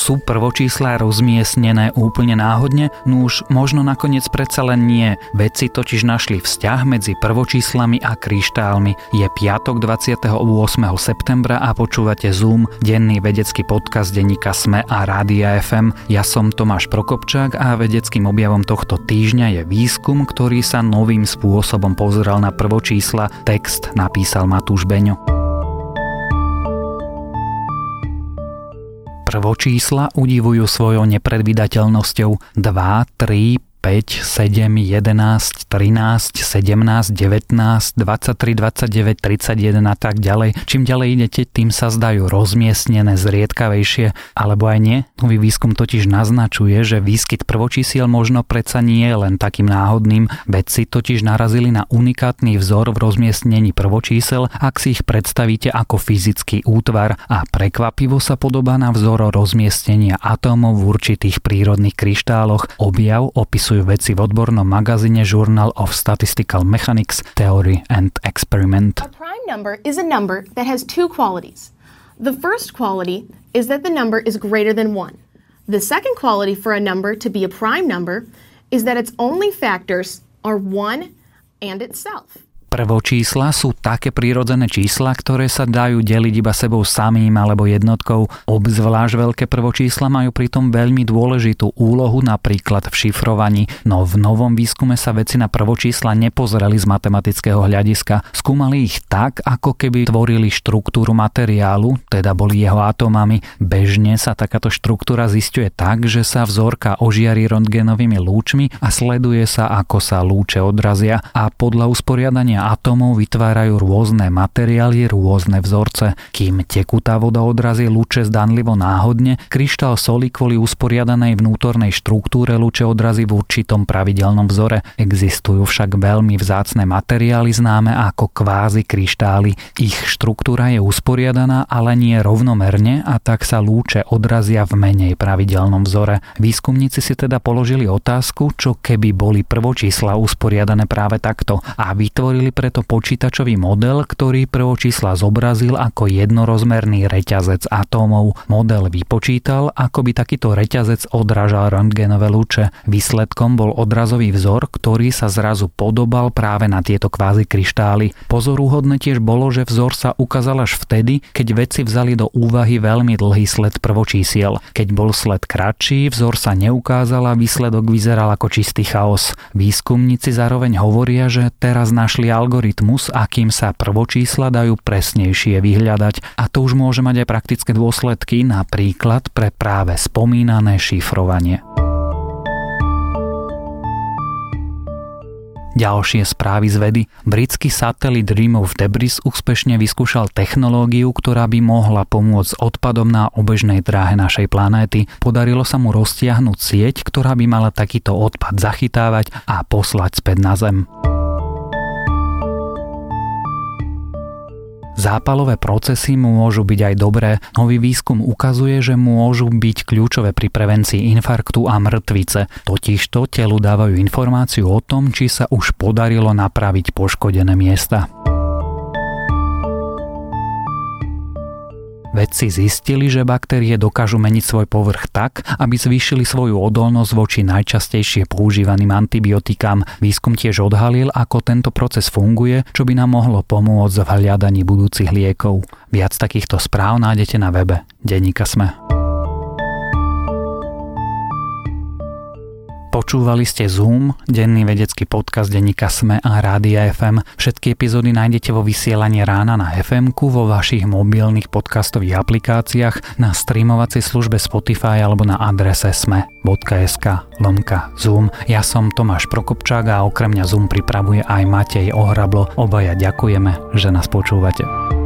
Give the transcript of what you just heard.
Sú prvočísla rozmiestnené úplne náhodne? No už možno nakoniec predsa len nie. Vedci totiž našli vzťah medzi prvočíslami a kryštálmi. Je piatok 28. septembra a počúvate Zoom, denný vedecký podcast denníka SME a Rádia FM. Ja som Tomáš Prokopčák a vedeckým objavom tohto týždňa je výskum, ktorý sa novým spôsobom pozrel na prvočísla. Text napísal Matúš Beňo. Prvočísla udivujú svojou nepredvydateľnosťou 2, 3, 5, 7, 11, 13, 17, 19, 23, 29, 31 a tak ďalej. Čím ďalej idete, tým sa zdajú rozmiestnené, zriedkavejšie, alebo aj nie. Nový výskum totiž naznačuje, že výskyt prvočísiel možno predsa nie je len takým náhodným. Vedci totiž narazili na unikátny vzor v rozmiestnení prvočísel, ak si ich predstavíte ako fyzický útvar a prekvapivo sa podobá na vzor rozmiestnenia atómov v určitých prírodných kryštáloch. Objav opisuje popisujú veci v odbornom magazíne Journal of Statistical Mechanics, Theory and Experiment. A prime number is a number that has two qualities. The first quality is that the number is greater than 1. The second quality for a number to be a prime number is that its only factors are 1 and itself. Prvočísla sú také prírodzené čísla, ktoré sa dajú deliť iba sebou samým alebo jednotkou. Obzvlášť veľké prvočísla majú pritom veľmi dôležitú úlohu napríklad v šifrovaní, no v novom výskume sa veci na prvočísla nepozreli z matematického hľadiska. Skúmali ich tak, ako keby tvorili štruktúru materiálu, teda boli jeho atómami. Bežne sa takáto štruktúra zistuje tak, že sa vzorka ožiarí röntgenovými lúčmi a sleduje sa, ako sa lúče odrazia a podľa usporiadania atómov vytvárajú rôzne materiály, rôzne vzorce. Kým tekutá voda odrazí lúče zdanlivo náhodne, kryštál soli kvôli usporiadanej vnútornej štruktúre lúče odrazí v určitom pravidelnom vzore. Existujú však veľmi vzácne materiály známe ako kvázi kryštály. Ich štruktúra je usporiadaná, ale nie rovnomerne a tak sa lúče odrazia v menej pravidelnom vzore. Výskumníci si teda položili otázku, čo keby boli prvočísla usporiadané práve takto a vytvorili vytvorili preto počítačový model, ktorý prvočísla zobrazil ako jednorozmerný reťazec atómov. Model vypočítal, ako by takýto reťazec odrážal röntgenové lúče. Výsledkom bol odrazový vzor, ktorý sa zrazu podobal práve na tieto kvázi kryštály. Pozorúhodné tiež bolo, že vzor sa ukázal až vtedy, keď vedci vzali do úvahy veľmi dlhý sled prvočísiel. Keď bol sled kratší, vzor sa neukázal a výsledok vyzeral ako čistý chaos. Výskumníci zároveň hovoria, že teraz našli algoritmus, akým sa prvočísla dajú presnejšie vyhľadať a to už môže mať aj praktické dôsledky, napríklad pre práve spomínané šifrovanie. Ďalšie správy z vedy. Britský satelit of Debris úspešne vyskúšal technológiu, ktorá by mohla pomôcť odpadom na obežnej dráhe našej planéty. Podarilo sa mu roztiahnuť sieť, ktorá by mala takýto odpad zachytávať a poslať späť na Zem. Zápalové procesy môžu byť aj dobré. Nový výskum ukazuje, že môžu byť kľúčové pri prevencii infarktu a mŕtvice. Totižto telu dávajú informáciu o tom, či sa už podarilo napraviť poškodené miesta. Vedci zistili, že baktérie dokážu meniť svoj povrch tak, aby zvýšili svoju odolnosť voči najčastejšie používaným antibiotikám. Výskum tiež odhalil, ako tento proces funguje, čo by nám mohlo pomôcť v hľadaní budúcich liekov. Viac takýchto správ nájdete na webe Deníka Sme. Počúvali ste Zoom, denný vedecký podcast denníka Sme a Rádia FM. Všetky epizódy nájdete vo vysielaní rána na fm vo vašich mobilných podcastových aplikáciách, na streamovacej službe Spotify alebo na adrese sme.sk lomka Zoom. Ja som Tomáš Prokopčák a okrem mňa Zoom pripravuje aj Matej Ohrablo. Obaja ďakujeme, že nás počúvate.